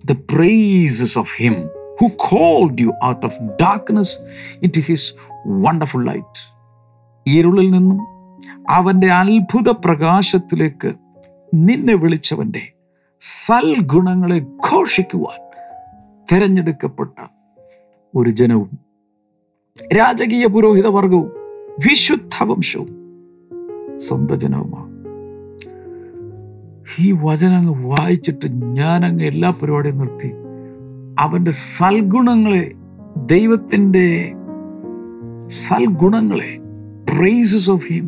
the praises of Him who called you out of darkness into His wonderful light. ഇരുളിൽ നിന്നും അവന്റെ അത്ഭുത പ്രകാശത്തിലേക്ക് നിന്നെ വിളിച്ചവന്റെ സൽഗുണങ്ങളെ ഘോഷിക്കുവാൻ തിരഞ്ഞെടുക്കപ്പെട്ട ഒരു ജനവും രാജകീയ പുരോഹിത വർഗവും വിശുദ്ധ വംശവും സ്വന്തം ജനവുമാണ് ഈ വചനം അങ്ങ് വായിച്ചിട്ട് ഞാനങ്ങ് എല്ലാ പരിപാടിയും നിർത്തി. അവന്റെ സൽഗുണങ്ങളെ ദൈവത്തിന്റെ സൽഗുണങ്ങളെ പ്രൈസസ് ഓഫ് ഹിം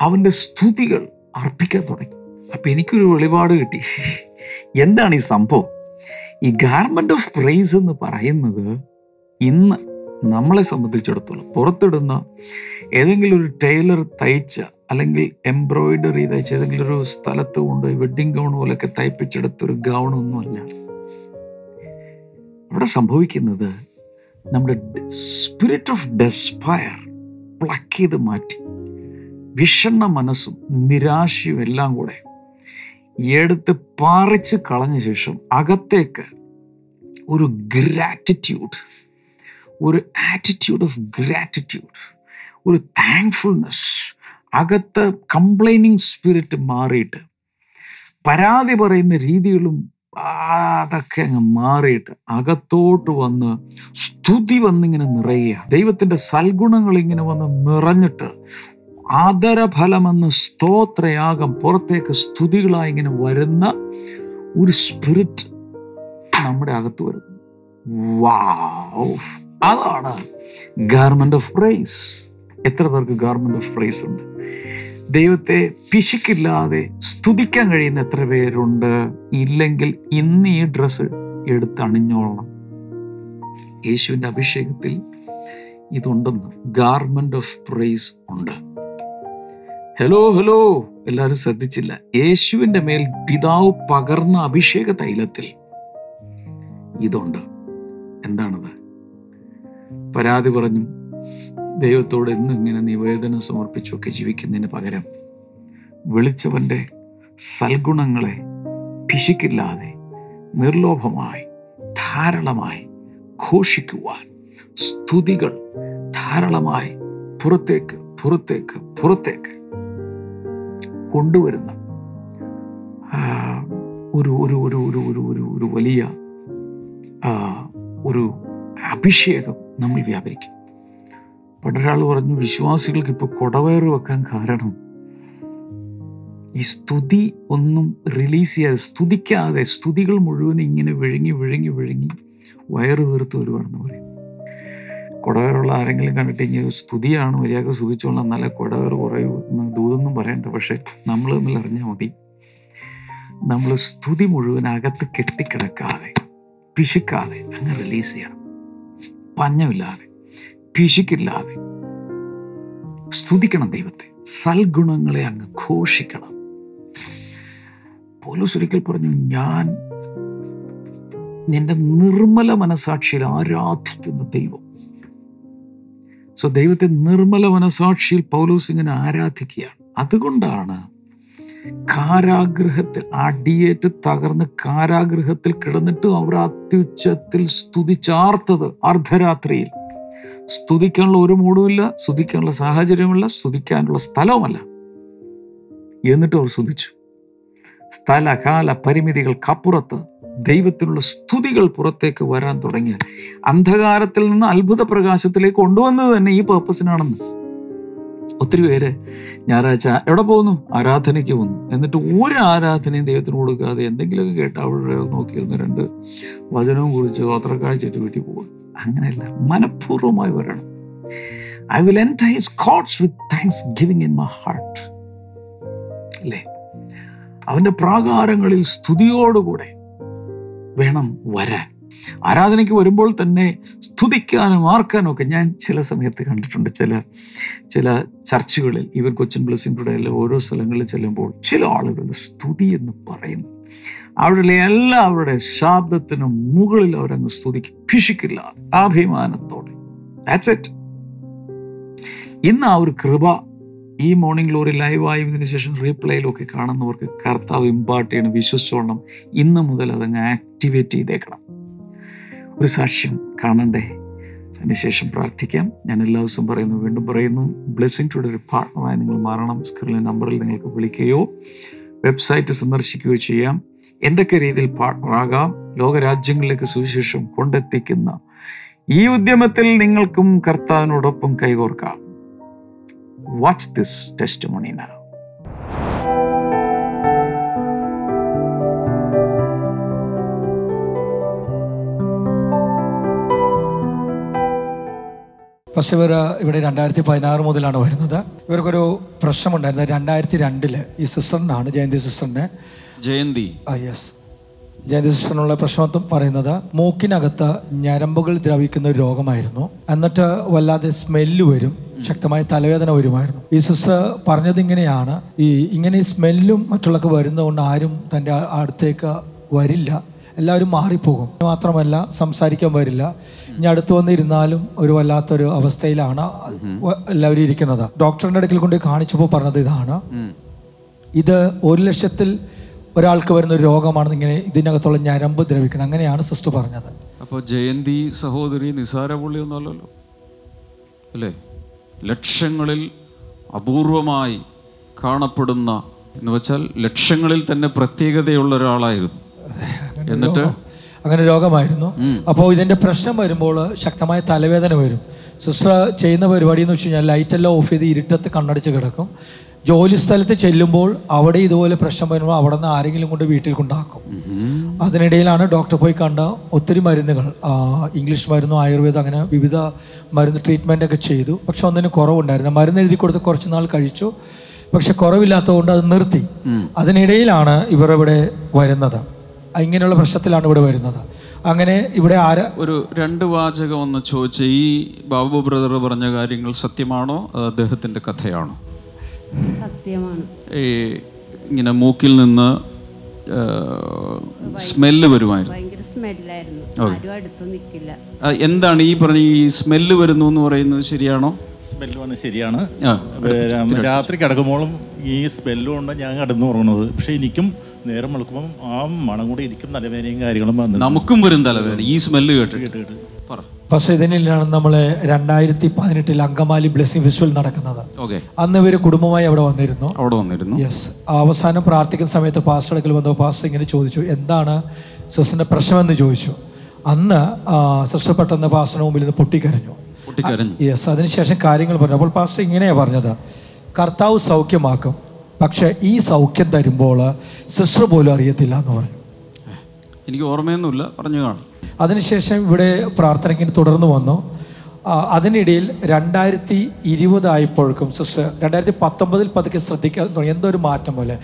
അവന്റെ സ്തുതികൾ അർപ്പിക്കാൻ തുടങ്ങി. അപ്പം എനിക്കൊരു വെളിപാട് കിട്ടി. എന്താണ് ഈ സംഭവം? ഈ ഗാർമെന്റ് ഓഫ് പ്രൈസ് എന്ന് പറയുന്നത് ഇന്ന് നമ്മളെ സംബന്ധിച്ചിടത്തോളം പുറത്തിടുന്ന ഏതെങ്കിലും ഒരു ടൈലർ തയ്ച്ച അല്ലെങ്കിൽ എംബ്രോയിഡറി തയ്ച്ച ഏതെങ്കിലും ഒരു സ്ഥലത്ത് കൊണ്ട് വെഡ്ഡിങ് ഗൗൺ പോലെയൊക്കെ തയ്പ്പിച്ചെടുത്ത ഒരു ഗൗണൊന്നുമല്ല അവിടെ സംഭവിക്കുന്നത് നമ്മുടെ സ്പിരിറ്റ് ഓഫ് ഡെസ്പയർ പ്ലക്ക് ചെയ്ത് മാറ്റി. വിഷണ്ണ മനസ്സും നിരാശയും എല്ലാം കൂടെ എടുത്ത് പാറിച്ച് കളഞ്ഞ ശേഷം അകത്തേക്ക് ഒരു ഗ്രാറ്റിറ്റ്യൂഡ് ഒരു ആറ്റിറ്റ്യൂഡ് ഓഫ് ഗ്രാറ്റിറ്റ്യൂഡ് ഒരു താങ്ക്ഫുൾനെസ് അകത്ത് കംപ്ലൈനിങ് സ്പിരിറ്റ് മാറിയിട്ട് പരാതി പറയുന്ന രീതികളും അതൊക്കെ അങ്ങ് മാറിയിട്ട് അകത്തോട്ട് വന്ന് സ്തുതി വന്നിങ്ങനെ നിറയുക. ദൈവത്തിന്റെ സൽഗുണങ്ങൾ ഇങ്ങനെ വന്ന് നിറഞ്ഞിട്ട് ആദരഫലമെന്ന് സ്തോത്രയാഗം പുറത്തേക്ക് സ്തുതികളായി ഇങ്ങനെ വരുന്ന ഒരു സ്പിരിറ്റ് നമ്മുടെ അകത്ത് വരുന്നു. അതാണ് ഗാർമെന്റ് ഓഫ് പ്രൈസ് എത്ര പേർക്ക് ഗാർമെന്റ് ഓഫ് പ്രൈസ് ഉണ്ട്? ദൈവത്തെ പിശുക്കില്ലാതെ സ്തുതിക്കാൻ കഴിയുന്ന എത്ര പേരുണ്ട്? ഇല്ലെങ്കിൽ ഇന്ന് ഈ ഡ്രസ്സ് എടുത്ത് അണിഞ്ഞോളണം. യേശുവിന്റെ അഭിഷേകത്തിൽ ഇതുണ്ടെന്ന് ഗാർമെന്റ് ഓഫ് പ്രൈസ് ഉണ്ട്. ഹലോ ഹലോ എല്ലാവരും ശ്രദ്ധിച്ചില്ല. യേശുവിന്റെ മേൽ പിതാവ് പകർന്ന അഭിഷേക തൈലത്തിൽ. ഇതുണ്ട്. എന്താണത്? പരാതി പറഞ്ഞു. ദൈവത്തോട് എന്നും ഇങ്ങനെ നിവേദനം സമർപ്പിച്ചൊക്കെ ജീവിക്കുന്നതിന് പകരം വിളിച്ചവന്റെ സൽഗുണങ്ങളെ പിശിക്കില്ലാതെ നിർലോഭമായി ധാരാളമായി ഘോഷിക്കുവാൻ സ്തുതികൾ ധാരാളമായി പുറത്തേക്ക് പുറത്തേക്ക് പുറത്തേക്ക് കൊണ്ടുവരുന്ന. ഒരു ഒരു ഒരു ഒരു ഒരു ഒരു ഒരു വലിയ ഒരു അഭിഷേകം നമ്മൾ വ്യാപരിക്കും. പണ്ടൊരാൾ പറഞ്ഞു വിശ്വാസികൾക്ക് ഇപ്പോൾ കൊടവയറ് വെക്കാൻ കാരണം ഈ സ്തുതി ഒന്നും റിലീസ് ചെയ്യാതെ സ്തുതിക്കാതെ സ്തുതികൾ മുഴുവൻ ഇങ്ങനെ വിഴുങ്ങി വിഴുങ്ങി വിഴുങ്ങി വയറ് വീർത്ത് വരുവാണെന്ന് പറയും. കുടവയറുള്ള ആരെങ്കിലും കണ്ടിട്ട് ഇനി സ്തുതിയാണ്? മര്യാദ സ്തുതിച്ചോളാം നല്ല കുടവേർ കുറയൂ ദൂതൊന്നും പറയണ്ട. പക്ഷെ നമ്മൾ തമ്മിൽ അറിഞ്ഞാൽ മതി. നമ്മൾ സ്തുതി മുഴുവൻ അകത്ത് കെട്ടിക്കിടക്കാതെ പിശുക്കാതെ അങ്ങ് റിലീസ് ചെയ്യണം. പഞ്ഞമില്ലാതെ പിശുക്കില്ലാതെ സ്തുതിക്കണം ദൈവത്തെ. സൽഗുണങ്ങളെ അങ്ങ് ഘോഷിക്കണം. പോലീസ് ഒരിക്കൽ പറഞ്ഞു ഞാൻ നിന്റെ നിർമ്മല മനസാക്ഷിയിൽ ആരാധിക്കുന്ന ദൈവം. സോ ദൈവത്തെ നിർമ്മല മനസാക്ഷിയിൽ പൗലോസ് ആരാധിക്കുകയാണ്. അതുകൊണ്ടാണ് കാരാഗ്രഹത്തിൽ അടിയേറ്റ് തകർന്ന് കാരാഗ്രഹത്തിൽ കിടന്നിട്ട് അവർ അത്യുച്ചത്തിൽ സ്തുതിച്ചാർത്തത് അർദ്ധരാത്രിയിൽ. സ്തുതിക്കാനുള്ള ഒരു മൂടുമില്ല സ്തുതിക്കാനുള്ള സാഹചര്യമില്ല സ്തുതിക്കാനുള്ള സ്ഥലവുമല്ല. എന്നിട്ട് അവർ സ്തുതിച്ചു. സ്ഥല കാല പരിമിതികൾക്കപ്പുറത്ത് ദൈവത്തിനുള്ള സ്തുതികൾ പുറത്തേക്ക് വരാൻ തുടങ്ങിയാൽ അന്ധകാരത്തിൽ നിന്ന് അത്ഭുത പ്രകാശത്തിലേക്ക് കൊണ്ടുവന്നത് തന്നെ ഈ പേർപ്പസിനാണെന്ന് ഒത്തിരി പേര് ഞായറാഴ്ച എവിടെ പോകുന്നു? ആരാധനയ്ക്ക് പോകുന്നു. എന്നിട്ട് ഒരു ആരാധനയും ദൈവത്തിന് കൊടുക്കാതെ എന്തെങ്കിലുമൊക്കെ കേട്ട് അവിടെ നോക്കിയിരുന്ന രണ്ട് വചനവും കുറിച്ച് ഗോത്രക്കാഴ്ചയിട്ട് വീട്ടിൽ പോകും അങ്ങനെയല്ല മനഃപൂർവമായി വരണം. I will enter his gates with thanksgiving in my heart അല്ലേ? അവന്റെ പ്രാകാരങ്ങളിൽ സ്തുതിയോടുകൂടെ വേണം വരാൻ. ആരാധനയ്ക്ക് വരുമ്പോൾ തന്നെ സ്തുതിക്കാനും ആർക്കാനും ഒക്കെ ഞാൻ ചില സമയത്ത് കണ്ടിട്ടുണ്ട്. ചില ചില ചർച്ചുകളിൽ ഇവർ കൊച്ചിൻ ടുഡേയിലെ ഓരോ സ്ഥലങ്ങളിൽ ചെല്ലുമ്പോൾ ചില ആളുകൾ സ്തുതി എന്ന് പറയുന്നു. അവരുടെ എല്ലാവരുടെ ശാബ്ദത്തിനും മുകളിൽ അവരങ്ങ് സ്തുതിക്ക്. ഭീഷിക്കില്ല അഭിമാനത്തോടെ. ദാറ്റ്സ് ഇറ്റ് ഇന്ന് ആ ഒരു കൃപ ഈ മോർണിംഗ് ഗ്ലോറി ലൈവായി ഇതിന് ശേഷം റീപ്ലേയിലൊക്കെ കാണുന്നവർക്ക് കർത്താവ് ഇമ്പാർട്ട് ചെയ്യണം വിശ്വസിച്ചോളണം. ഇന്ന് മുതൽ അതങ്ങ് ആക്ടിവേറ്റ് ചെയ്തേക്കണം. ഒരു സാക്ഷ്യം കാണണ്ടേ? അതിനുശേഷം പ്രാർത്ഥിക്കാം. ഞാൻ എല്ലാ ദിവസവും പറയുന്നു വീണ്ടും പറയുന്നു ബ്ലെസ്സിങ് ടുഡേ ഒരു പാർട്ണറായി നിങ്ങൾ മാറണം. സ്ക്രീനിലെ നമ്പറിൽ നിങ്ങൾക്ക് വിളിക്കുകയോ വെബ്സൈറ്റ് സന്ദർശിക്കുകയോ ചെയ്യാം. എന്തൊക്കെ രീതിയിൽ പാർട്ണറാകാം ലോകരാജ്യങ്ങളിലേക്ക് സുവിശേഷം കൊണ്ടെത്തിക്കുന്ന ഈ ഉദ്യമത്തിൽ നിങ്ങൾക്കും കർത്താവിനോടൊപ്പം കൈകോർക്കാം. വാച്ച് ദിസ് ടെസ്റ്റ് മണി പക്ഷെ ഇവർ ഇവിടെ രണ്ടായിരത്തി പതിനാറ് മുതലാണ് വരുന്നത്. ഇവർക്കൊരു പ്രശ്നമുണ്ടായിരുന്നത് രണ്ടായിരത്തി രണ്ടിൽ ഈ സിസ്റ്ററിനാണ് ജയന്തി സിസ്റ്ററിനെ. ജയന്തി. ആ യെസ്. ജയന്തി സിസ്റ്ററിനുള്ള പ്രശ്നം പറയുന്നത് മൂക്കിനകത്ത് ഞരമ്പുകൾ ദ്രവിക്കുന്ന ഒരു രോഗമായിരുന്നു. എന്നിട്ട് വല്ലാതെ സ്മെല്ല് വരും. ശക്തമായ തലവേദന വരുമായിരുന്നു. ഈ സിസ്റ്റർ പറഞ്ഞത് ഇങ്ങനെയാണ്. ഈ ഇങ്ങനെ ഈ സ്മെല്ലും മറ്റുള്ളവർക്ക് വരുന്നതുകൊണ്ട് ആരും തന്റെ അടുത്തേക്ക് വരില്ല. എല്ലാവരും മാറിപ്പോകും. മാത്രമല്ല സംസാരിക്കാൻ വരില്ല ഇനി അടുത്ത് വന്നിരുന്നാലും ഒരു വല്ലാത്തൊരു അവസ്ഥയിലാണ് എല്ലാവരും ഇരിക്കുന്നത്. ഡോക്ടറിന്റെ അടുക്കൽ കൊണ്ട് കാണിച്ചപ്പോൾ പറഞ്ഞത് ഇതാണ്. ഇത് ഒരു ലക്ഷത്തിൽ ഒരാൾക്ക് വരുന്ന ഒരു രോഗമാണെന്ന് ഇങ്ങനെ ഇതിനകത്തുള്ള ഞരമ്പ് ദ്രവിക്കുന്നത് അങ്ങനെയാണ് സിസ്റ്റർ പറഞ്ഞത്. അപ്പോൾ ജയന്തി സഹോദരി നിസാര പുള്ളിയൊന്നും അല്ലല്ലോ അല്ലേ? ലക്ഷങ്ങളിൽ അപൂർവമായി കാണപ്പെടുന്ന എന്ന് വെച്ചാൽ ലക്ഷങ്ങളിൽ തന്നെ പ്രത്യേകതയുള്ള ഒരാളായിരുന്നു. എന്നിട്ട്? അങ്ങനെ രോഗമായിരുന്നു. അപ്പോൾ ഇതിന്റെ പ്രശ്നം വരുമ്പോൾ ശക്തമായ തലവേദന വരും. സിസ്റ്റർ ചെയ്യുന്ന പരിപാടി എന്ന് വെച്ച് കഴിഞ്ഞാൽ ലൈറ്റെല്ലാം ഓഫ് ചെയ്ത് ഇരുട്ടത്ത് കണ്ണടച്ച് കിടക്കും. ജോലി സ്ഥലത്ത് ചെല്ലുമ്പോൾ അവിടെ ഇതുപോലെ പ്രശ്നം വരുമ്പോൾ അവിടെ നിന്ന് ആരെങ്കിലും കൊണ്ട് വീട്ടിൽ കൊണ്ടാക്കും അതിനിടയിലാണ് ഡോക്ടർ പോയി കണ്ട ഒത്തിരി മരുന്നുകൾ. ഇംഗ്ലീഷ് മരുന്നും ആയുർവേദം അങ്ങനെ വിവിധ മരുന്ന് ട്രീറ്റ്മെന്റ് ഒക്കെ ചെയ്തു. പക്ഷെ ഒന്നിന് കുറവുണ്ടായിരുന്നു മരുന്ന് എഴുതി കൊടുത്ത് കുറച്ച് നാൾ കഴിച്ചു. പക്ഷെ കുറവില്ലാത്തതുകൊണ്ട് അത് നിർത്തി. അതിനിടയിലാണ് ഇവർ ഇവിടെ വരുന്നത്. ഇങ്ങനെയുള്ള പ്രശ്നത്തിലാണ് ഇവിടെ വരുന്നത്. അങ്ങനെ ഇവിടെ ആര ഒരു രണ്ട് വാചകം ഒന്ന് ചോദിച്ച. ഈ ബാബു ബ്രദർ പറഞ്ഞ കാര്യങ്ങൾ സത്യമാണോ? അദ്ദേഹത്തിന്റെ അദ്ദേഹത്തിന്റെ കഥയാണോ? സത്യമാണ്. ഈ ഇങ്ങനെ മൂക്കിൽ നിന്ന് സ്മെല്ല് വരുമായിരുന്നു. ഭയങ്കര സ്മെല്ലായിരുന്നു. ആരും അടുത്ത് നിൽക്കില്ല എന്താണ് ഈ പറഞ്ഞ ഈ സ്മെല്ല് വരുന്നു എന്ന് പറയുന്നത് ശരിയാണോ? സ്മെല്ല് വന്ന് ശരിയാണ് രാത്രി കിടക്കുമ്പോഴും ഈ സ്മെല്ലും കൊണ്ട് ഞാൻ കിടന്നു ഉറങ്ങുന്നത് പക്ഷെ എനിക്കും നേരം വെളുക്കുമ്പം ആ മണം കൂടി ഇരിക്കും തലവേദനയും കാര്യങ്ങളും വന്നു നമുക്കും വരും തലവേദന. ഈ സ്മെല്ല് കേട്ട്. കേട്ട് പറ. പക്ഷേ ഇതിനിലാണ് നമ്മൾ രണ്ടായിരത്തി പതിനെട്ടിൽ അങ്കമാലി ബ്ലെസ്സിംഗ് ഫെസ്റ്റിവൽ നടക്കുന്നത്. അന്ന് ഇവർ കുടുംബമായി അവിടെ വന്നിരുന്നു. അവിടെ വന്നിരുന്നു. യെസ് അവസാനം പ്രാർത്ഥിക്കുന്ന സമയത്ത് പാസ്റ്റർ അടുക്കൽ വന്നപ്പോൾ പാസ്റ്റർ ഇങ്ങനെ ചോദിച്ചു എന്താണ് സിസ്റ്ററിന്റെ പ്രശ്നമെന്ന് ചോദിച്ചു. അന്ന് സിസ്റ്റർ പെട്ടെന്ന് പാസ്റ്ററിന് മുമ്പിൽ നിന്ന് പൊട്ടിക്കരഞ്ഞു. പൊട്ടിക്കരഞ്ഞു. യെസ് അതിനുശേഷം കാര്യങ്ങൾ പറഞ്ഞു. അപ്പോൾ പാസ്റ്റർ ഇങ്ങനെയാണ് പറഞ്ഞത്. കർത്താവ് സൗഖ്യമാക്കും. പക്ഷെ ഈ സൗഖ്യം തരുമ്പോൾ സിസ്റ്റർ പോലും അറിയത്തില്ല എന്ന് പറഞ്ഞു. എനിക്ക് ഓർമ്മയൊന്നുമില്ല പറഞ്ഞു കാണും. അതിനുശേഷം ഇവിടെ പ്രാർത്ഥന ഇങ്ങനെ തുടർന്ന് വന്നു. അതിനിടയിൽ രണ്ടായിരത്തി ഇരുപതായപ്പോഴേക്കും സിസ്റ്റർ രണ്ടായിരത്തി പത്തൊമ്പതിൽ പതുക്കെ ശ്രദ്ധിക്കാൻ തുടങ്ങി. എന്തോ ഒരു മാറ്റം പോലെ.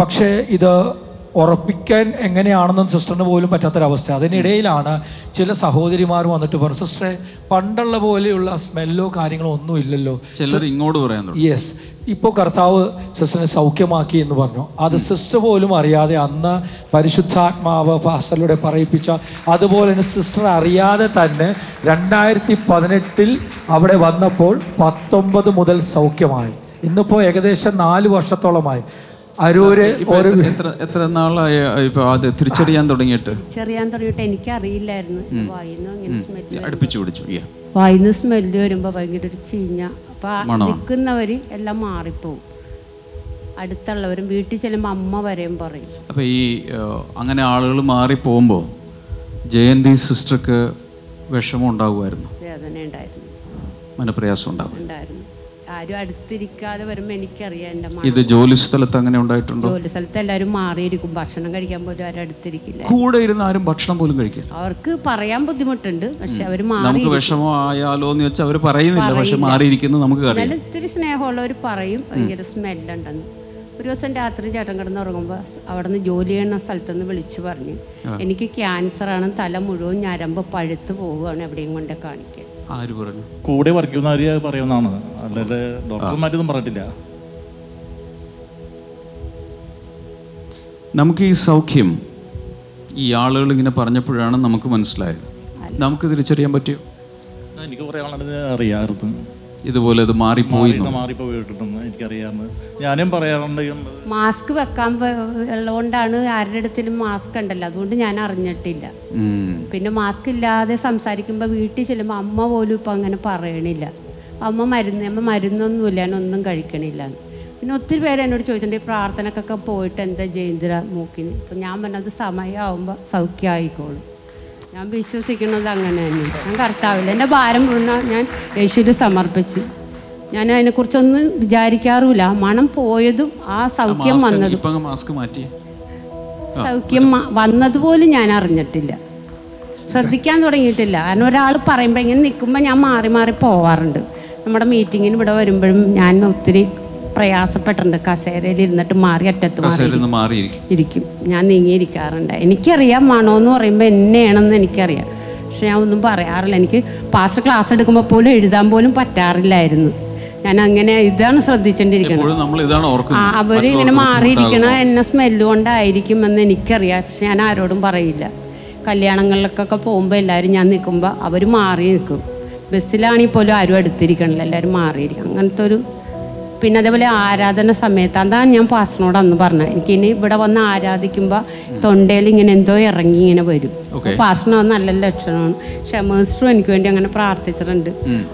പക്ഷേ ഇത് ഉറപ്പിക്കാൻ എങ്ങനെയാണെന്നും സിസ്റ്ററിന് പോലും പറ്റാത്തൊരവസ്ഥ. അതിനിടയിലാണ് ചില സഹോദരിമാർ വന്നിട്ട് പറഞ്ഞു സിസ്റ്ററെ പണ്ടുള്ള പോലെയുള്ള സ്മെല്ലോ കാര്യങ്ങളോ ഒന്നും ഇല്ലല്ലോ. ചിലർ ഇങ്ങോട്ട് പറയാൻ യെസ് ഇപ്പോൾ കർത്താവ് സിസ്റ്ററിനെ സൗഖ്യമാക്കി എന്ന് പറഞ്ഞു. അത് സിസ്റ്റർ പോലും അറിയാതെ അന്ന് പരിശുദ്ധാത്മാവ് ഫാസ്റ്ററിലൂടെ പറയിപ്പിച്ച അതുപോലെ തന്നെ സിസ്റ്റർ അറിയാതെ തന്നെ രണ്ടായിരത്തി പതിനെട്ടിൽ അവിടെ വന്നപ്പോൾ പത്തൊമ്പത് മുതൽ സൗഖ്യമായി. ഇന്നിപ്പോൾ ഏകദേശം നാല് വർഷത്തോളമായി. അരൂര് എത്ര- എത്ര നാളായി ഇപ്പൊ അത് തിരിച്ചറിയാൻ തുടങ്ങിയിട്ട്? ചെറിയാൻ തുടങ്ങിയിട്ട് എനിക്കറിയില്ലായിരുന്നു. വായിന്ന് ഇങ്ങനെ സ്മെല്ല് അടുപ്പിച്ചു പിടിച്ചു. വായിന്ന് സ്മെല്ല് വരുമ്പോൾ ഭയങ്കര ഒരു ചീഞ്ഞ. അപ്പൊ. നിൽക്കുന്നവര് എല്ലാം മാറിപ്പോവും. അടുത്തുള്ളവരും വീട്ടിൽ ചെല്ലുമ്പോൾ അമ്മ വരെയും പറയും. അപ്പോൾ ഈ അങ്ങനെ ആളുകൾ മാറി പോകുമ്പോ ജയന്തി സിസ്റ്റർക്ക് വിഷമം ഉണ്ടാകുമായിരുന്നു വേദന ഉണ്ടായിരുന്നു മനപ്രയാസം ഉണ്ടാകും ഉണ്ടായിരുന്നു. ആരും അടുത്തിരിക്കാതെ വരുമ്പോൾ എനിക്കറിയാം എന്റെ ഇത് ജോലി സ്ഥലത്ത് അങ്ങനെ ഉണ്ടായിട്ടുണ്ടോ? ജോലി സ്ഥലത്ത് എല്ലാവരും മാറിയിരിക്കും. ഭക്ഷണം കഴിക്കാൻ പോലും ആരും അടുത്തിരിക്കില്ല. കൂടെ ഇരുന്ന് ആരും ഭക്ഷണം പോലും കഴിക്കില്ല. അവർക്ക് പറയാൻ ബുദ്ധിമുട്ടുണ്ട്. പക്ഷെ അവർ നമുക്ക് മാറി വിഷമം ആയാലോ എന്ന് വെച്ചാൽ അവർ പറയുന്നില്ല. പക്ഷെ മാറിയിരിക്കുന്നു നമുക്ക് അറിയാം. എന്നാലും ഇത്തിരി സ്നേഹമുള്ളവർ പറയും. ഭയങ്കര സ്മെല്ലുണ്ടെന്ന്. ഒരു ദിവസം രാത്രി ചേട്ടൻ കിടന്ന് ഉറങ്ങുമ്പോൾ അവിടെ നിന്ന് ജോലി ചെയ്യുന്ന സ്ഥലത്തുനിന്ന് വിളിച്ചു പറഞ്ഞു. എനിക്ക് ക്യാൻസറാണ് തല മുഴുവൻ ഞരമ്പ് പഴുത്ത് പോവുകയാണ് എവിടെയും കൊണ്ട് കാണിക്കാൻ. ആര് പറഞ്ഞു? കൂടെ വർക്ക് ചെയ്യുന്നവർ പറയുന്നതാണ്. അല്ലാതെ ഡോക്ടർമാരൊന്നും പറഞ്ഞിട്ടില്ല. നമുക്ക് ഈ സൗഖ്യം ഈ ആളുകൾ ഇങ്ങനെ പറഞ്ഞപ്പോഴാണ് നമുക്ക് മനസ്സിലായത്. നമുക്ക് തിരിച്ചറിയാൻ പറ്റിയോ? എനിക്ക് കുറേ അറിയാമായിരുന്നു. ഇതുപോലെ അത് മാറിപ്പോയി എനിക്കറിയാമെന്ന് ഞാനും പറയാറുണ്ട് മാസ്ക് വെക്കാൻ ഉള്ളതുകൊണ്ടാണ് ആരുടെ അടുത്തിലും മാസ്ക് ഉണ്ടല്ലോ. അതുകൊണ്ട് ഞാൻ അറിഞ്ഞിട്ടില്ല. പിന്നെ മാസ്ക് ഇല്ലാതെ സംസാരിക്കുമ്പോൾ വീട്ടിൽ ചെല്ലുമ്പോൾ അമ്മ പോലും ഇപ്പം അങ്ങനെ പറയണില്ല. അമ്മ മരുന്ന് അമ്മ മരുന്നൊന്നും ഇല്ല ഒന്നും കഴിക്കണില്ല. പിന്നെ ഒത്തിരി പേര് എന്നോട് ചോദിച്ചിട്ടുണ്ട് ഈ പ്രാർത്ഥനക്കൊക്കെ പോയിട്ട് എന്താ ജയന്തിര മൂക്കിന്? അപ്പം ഞാൻ പറഞ്ഞത് സമയമാകുമ്പോൾ സൗഖ്യമായിക്കോളും ഞാൻ വിശ്വസിക്കുന്നത് അങ്ങനെ തന്നെ. ഞാൻ കർത്താവില്ല എന്റെ ഭാരം മുഴുവൻ ഞാൻ യേശുവിന് സമർപ്പിച്ച്. ഞാൻ അതിനെക്കുറിച്ചൊന്നും വിചാരിക്കാറുമില്ല. മണം പോയതും ആ സൗഖ്യം വന്നതും. സൗഖ്യം വന്നതുപോലും ഞാൻ അറിഞ്ഞിട്ടില്ല. ശ്രദ്ധിക്കാൻ തുടങ്ങിയിട്ടില്ല. കാരണം ഒരാൾ പറയുമ്പോൾ ഇങ്ങനെ നിൽക്കുമ്പോൾ ഞാൻ മാറി മാറി പോവാറുണ്ട്. നമ്മുടെ മീറ്റിങ്ങിന് ഇവിടെ വരുമ്പോഴും ഞാൻ ഒത്തിരി പ്രയാസപ്പെട്ടിട്ടുണ്ട്. കസേരയിൽ ഇരുന്നിട്ട് മാറി അറ്റത്ത് മാറി ഇരിക്കും. ഞാൻ നീങ്ങിയിരിക്കാറുണ്ട്. എനിക്കറിയാം മണോ എന്ന് പറയുമ്പോൾ എന്നെയാണെന്ന് എനിക്കറിയാം. പക്ഷെ ഞാൻ ഒന്നും പറയാറില്ല. എനിക്ക് പാസ്റ്റർ ക്ലാസ് എടുക്കുമ്പോൾ പോലും എഴുതാൻ പോലും പറ്റാറില്ലായിരുന്നു. ഞാൻ അങ്ങനെ ഇതാണ് ശ്രദ്ധിച്ചോണ്ടിരിക്കുന്നത് അവർ ഇങ്ങനെ മാറിയിരിക്കണ എന്നെ സ്മെല്ല് കൊണ്ടായിരിക്കുമെന്ന് എനിക്കറിയാം. പക്ഷെ ഞാൻ ആരോടും പറയില്ല. കല്യാണങ്ങളിലൊക്കെ പോകുമ്പോൾ എല്ലാവരും ഞാൻ നിൽക്കുമ്പോൾ അവർ മാറി നിൽക്കും. ബസ്സിലാണെങ്കിൽ പോലും ആരും അടുത്തിരിക്കണില്ല. എല്ലാവരും മാറിയിരിക്കും. അങ്ങനത്തെ ഒരു പിന്നെ അതേപോലെ ആരാധന സമയത്ത് അതാണ് ഞാൻ പാസ്റ്ററിനോട് അന്ന് പറഞ്ഞത്. എനിക്ക് ഇനി ഇവിടെ വന്ന് ആരാധിക്കുമ്പോൾ തൊണ്ടയിൽ ഇങ്ങനെ എന്തോ ഇറങ്ങി ഇങ്ങനെ വരും. പാസ്റ്റിന് പാസ്റ്ററിന് അത് നല്ല ലക്ഷണമാണ്. ഷമേഴ്സ്റ്ററും എനിക്ക് വേണ്ടി അങ്ങനെ പ്രാർത്ഥിച്ചിട്ടുണ്ട്.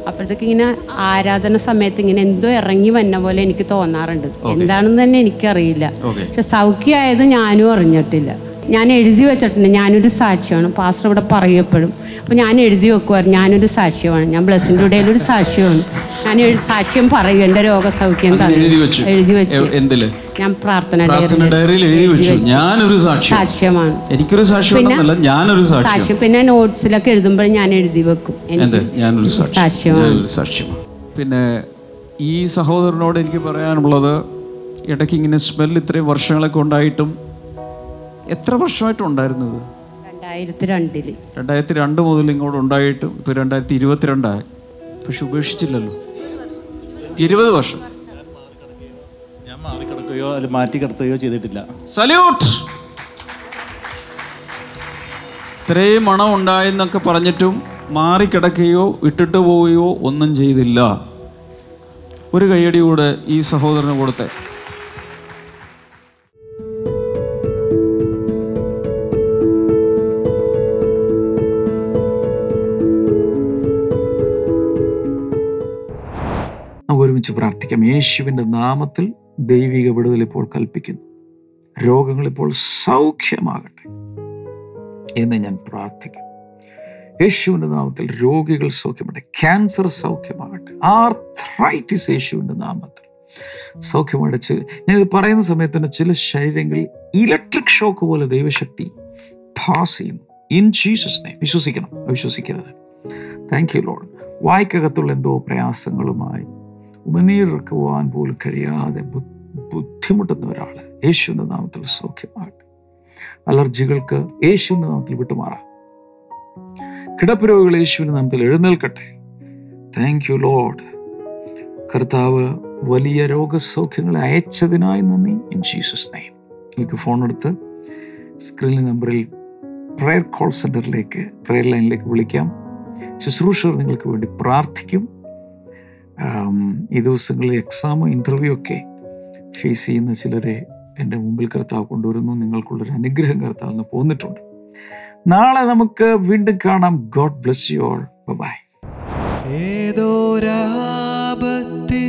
അപ്പോഴത്തേക്ക് ഇങ്ങനെ ആരാധന സമയത്ത് ഇങ്ങനെ എന്തോ ഇറങ്ങി വന്ന പോലെ എനിക്ക് തോന്നാറുണ്ട്. എന്താണെന്ന് തന്നെ എനിക്കറിയില്ല. പക്ഷെ സൗഖ്യമായത് ഞാനും അറിഞ്ഞിട്ടില്ല. ഞാൻ എഴുതി വെച്ചിട്ടുണ്ട്. ഞാനൊരു സാക്ഷ്യമാണ് പാസ്റ്റർ ഇവിടെ പറയും എപ്പോഴും. അപ്പോൾ ഞാൻ എഴുതി വെക്കുമായിരുന്നു ഞാനൊരു സാക്ഷ്യമാണ് ഞാൻ ബ്ലസ്സിന്റെ ഒരു സാക്ഷ്യമാണ് ഞാൻ സാക്ഷ്യം പറയും. എന്റെ രോഗസൗഖ്യം എഴുതി വെച്ചു. എഴുതി വെച്ചു. എന്തിൽ? ഞാൻ പ്രാർത്ഥന ഡയറിയിൽ എഴുതി വെച്ചു. ഞാനൊരു സാക്ഷ്യമാണ്. എനിക്കൊരു സാക്ഷ്യം ഉണ്ടെന്നല്ല ഞാനൊരു സാക്ഷ്യം. പിന്നെ നോട്ട്സിലൊക്കെ എഴുതുമ്പോൾ ഞാൻ എഴുതി വെക്കും. ഞാനൊരു സാക്ഷ്യമാണ്. പിന്നെ ഈ സഹോദരനോട് എനിക്ക് പറയാനുള്ളത് ഇടയ്ക്ക് ഇങ്ങനെ സ്മെൽ ഇത്രയും വർഷങ്ങളൊക്കെ ഉണ്ടായിട്ടും എത്ര വർഷമായിട്ട് ഉണ്ടായിരുന്നത് രണ്ടായിരത്തി രണ്ടിൽ രണ്ടായിരത്തി രണ്ട് മുതൽ ഇങ്ങോട്ട് ഉണ്ടായിട്ടും ഇപ്പോൾ രണ്ടായിരത്തി ഇരുപത്തിരണ്ടായി പക്ഷെ ഉപേക്ഷിച്ചില്ലല്ലോ? ഇരുപത് വർഷം. ഞാൻ മാറിക്കിടക്കുകയോ അല്ലെങ്കിൽ മാറ്റി കിടത്തുകയോ ചെയ്തിട്ടില്ല. സല്യൂട്ട്! ഇത്രയും മണം ഉണ്ടായെന്നൊക്കെ പറഞ്ഞിട്ടും മാറിക്കിടക്കുകയോ ഇട്ടിട്ട് പോവുകയോ ഒന്നും ചെയ്തില്ല. ഒരു കൈയടി കൂടെ ഈ സഹോദരന് കൊടുത്തെ. ഒരുമിച്ച് പ്രാർത്ഥിക്കാം. യേശുവിന്റെ നാമത്തിൽ ദൈവിക വിടുതൽ ഇപ്പോൾ കൽപ്പിക്കുന്നു. രോഗങ്ങൾ ഇപ്പോൾ സൗഖ്യമാകട്ടെ എന്ന് ഞാൻ പ്രാർത്ഥിക്കുന്നു. യേശുവിന്റെ നാമത്തിൽ രോഗികൾ സൗഖ്യമാകട്ടെ. ക്യാൻസർ സൗഖ്യമാകട്ടെ. ആർത്രൈറ്റിസ് യേശുവിന്റെ നാമത്തിൽ സൗഖ്യമടച്ച് ഞാനിത് പറയുന്ന സമയത്ത് തന്നെ ചില ശരീരങ്ങളിൽ ഇലക്ട്രിക് ഷോക്ക് പോലെ ദൈവശക്തി പാസ് ചെയ്യുന്നു. ഇൻ ജീസസ് നെയ്മ് വിശ്വസിക്കണം. വിശ്വസിക്കരുത്. Thank you Lord. വായ്ക്കകത്തുള്ള എന്തോ പ്രയാസങ്ങളുമായി ഉമനീരിറക്കുവാൻ പോലും കഴിയാതെ ബുദ്ധിമുട്ടുന്ന ഒരാൾ യേശുവിന്റെ നാമത്തിൽ സൗഖ്യമാകട്ടെ. അലർജികൾക്ക് യേശുവിന്റെ നാമത്തിൽ വിട്ടുമാറാം. കിടപ്പ് രോഗികൾ യേശുവിന്റെ നാമത്തിൽ എഴുന്നേൽക്കട്ടെ. താങ്ക് യു ലോഡ് കർത്താവ് വലിയ രോഗസൗഖ്യങ്ങളെ അയച്ചതിനായി നന്ദി. ഇൻ ജീസസ് നെയ്മ് എനിക്ക് ഫോൺ എടുത്ത് സ്ക്രീൻ നമ്പറിൽ പ്രയർ കോൾ സെന്ററിലേക്ക് പ്രയർ ലൈനിലേക്ക് വിളിക്കാം. ശുശ്രൂഷകർ നിങ്ങൾക്ക് വേണ്ടി പ്രാർത്ഥിക്കും. ഈ ദിവസങ്ങളിൽ എക്സാം ഇന്റർവ്യൂ ഒക്കെ ഫേസ് ചെയ്യുന്ന ചിലരെ എന്റെ മുമ്പിൽ കർത്താവ് കൊണ്ടുവരുന്നു. നിങ്ങൾക്കുള്ളൊരു അനുഗ്രഹം കർത്താവ് എന്ന് പോന്നിട്ടുണ്ട്. നാളെ നമുക്ക് വീണ്ടും കാണാം. God bless you all bye ഏതോരാപത്തിലും